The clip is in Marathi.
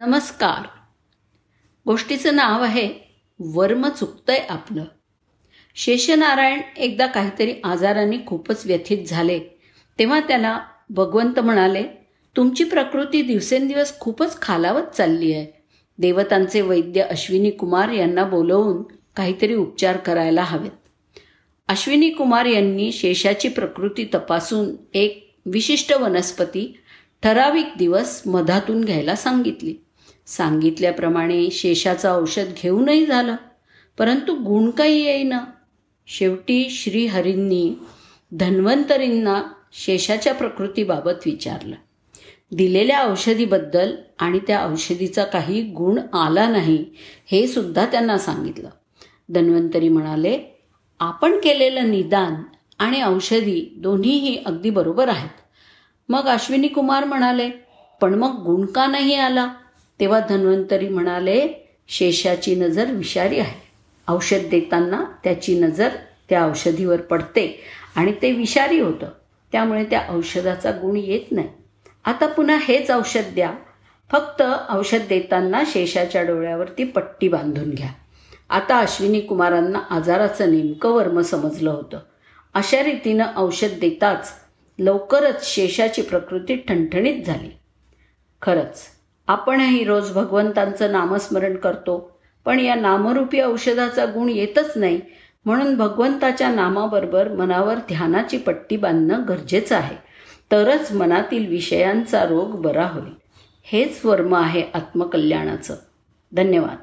नमस्कार. गोष्टीचं नाव आहे वर्म चुकतंय आपलं. शेषनारायण एकदा काहीतरी आजाराने खूपच व्यथित झाले. तेव्हा त्याला भगवंत म्हणाले तुमची प्रकृती दिवसेंदिवस खूपच खालावत चालली आहे. देवतांचे वैद्य अश्विनी कुमार यांना बोलवून काहीतरी उपचार करायला हवेत. अश्विनी कुमार यांनी शेषाची प्रकृती तपासून एक विशिष्ट वनस्पती ठराविक दिवस मधातून घ्यायला सांगितली. सांगितल्याप्रमाणे शेषाचं औषध घेऊनही झालं. परंतु गुण काही येईना. शेवटी श्रीहरींनी धन्वंतरींना शेषाच्या प्रकृतीबाबत विचारलं. दिलेल्या औषधीबद्दल आणि त्या औषधीचा काही गुण आला नाही हे सुद्धा त्यांना सांगितलं. धन्वंतरी म्हणाले आपण केलेलं निदान आणि औषधी दोन्हीही अगदी बरोबर आहेत. मग अश्विनी कुमार म्हणाले पण मग गुण का नाही आला? तेव्हा धन्वंतरी म्हणाले शेषाची नजर विषारी आहे. औषध देताना त्याची नजर त्या औषधीवर पडते आणि ते विषारी होतं. त्यामुळे त्या औषधाचा गुण येत नाही. आता पुन्हा हेच औषध द्या. फक्त औषध देताना शेषाच्या डोळ्यावरती पट्टी बांधून घ्या. आता अश्विनी कुमारांना आजाराचं नेमकं वर्म समजलं होतं. अशा रीतीनं औषध देताच लवकरच शेषाची प्रकृती ठणठणीत झाली. खरंच आपणही रोज भगवंतांचं नामस्मरण करतो. पण या नामरूपी औषधाचा गुण येतच नाही. म्हणून भगवंताच्या नामाबरोबर मनावर ध्यानाची पट्टी बांधणं गरजेचं आहे. तरच मनातील विषयांचा रोग बरा होईल. हेच वर्म आहे आत्मकल्याणाचं. धन्यवाद.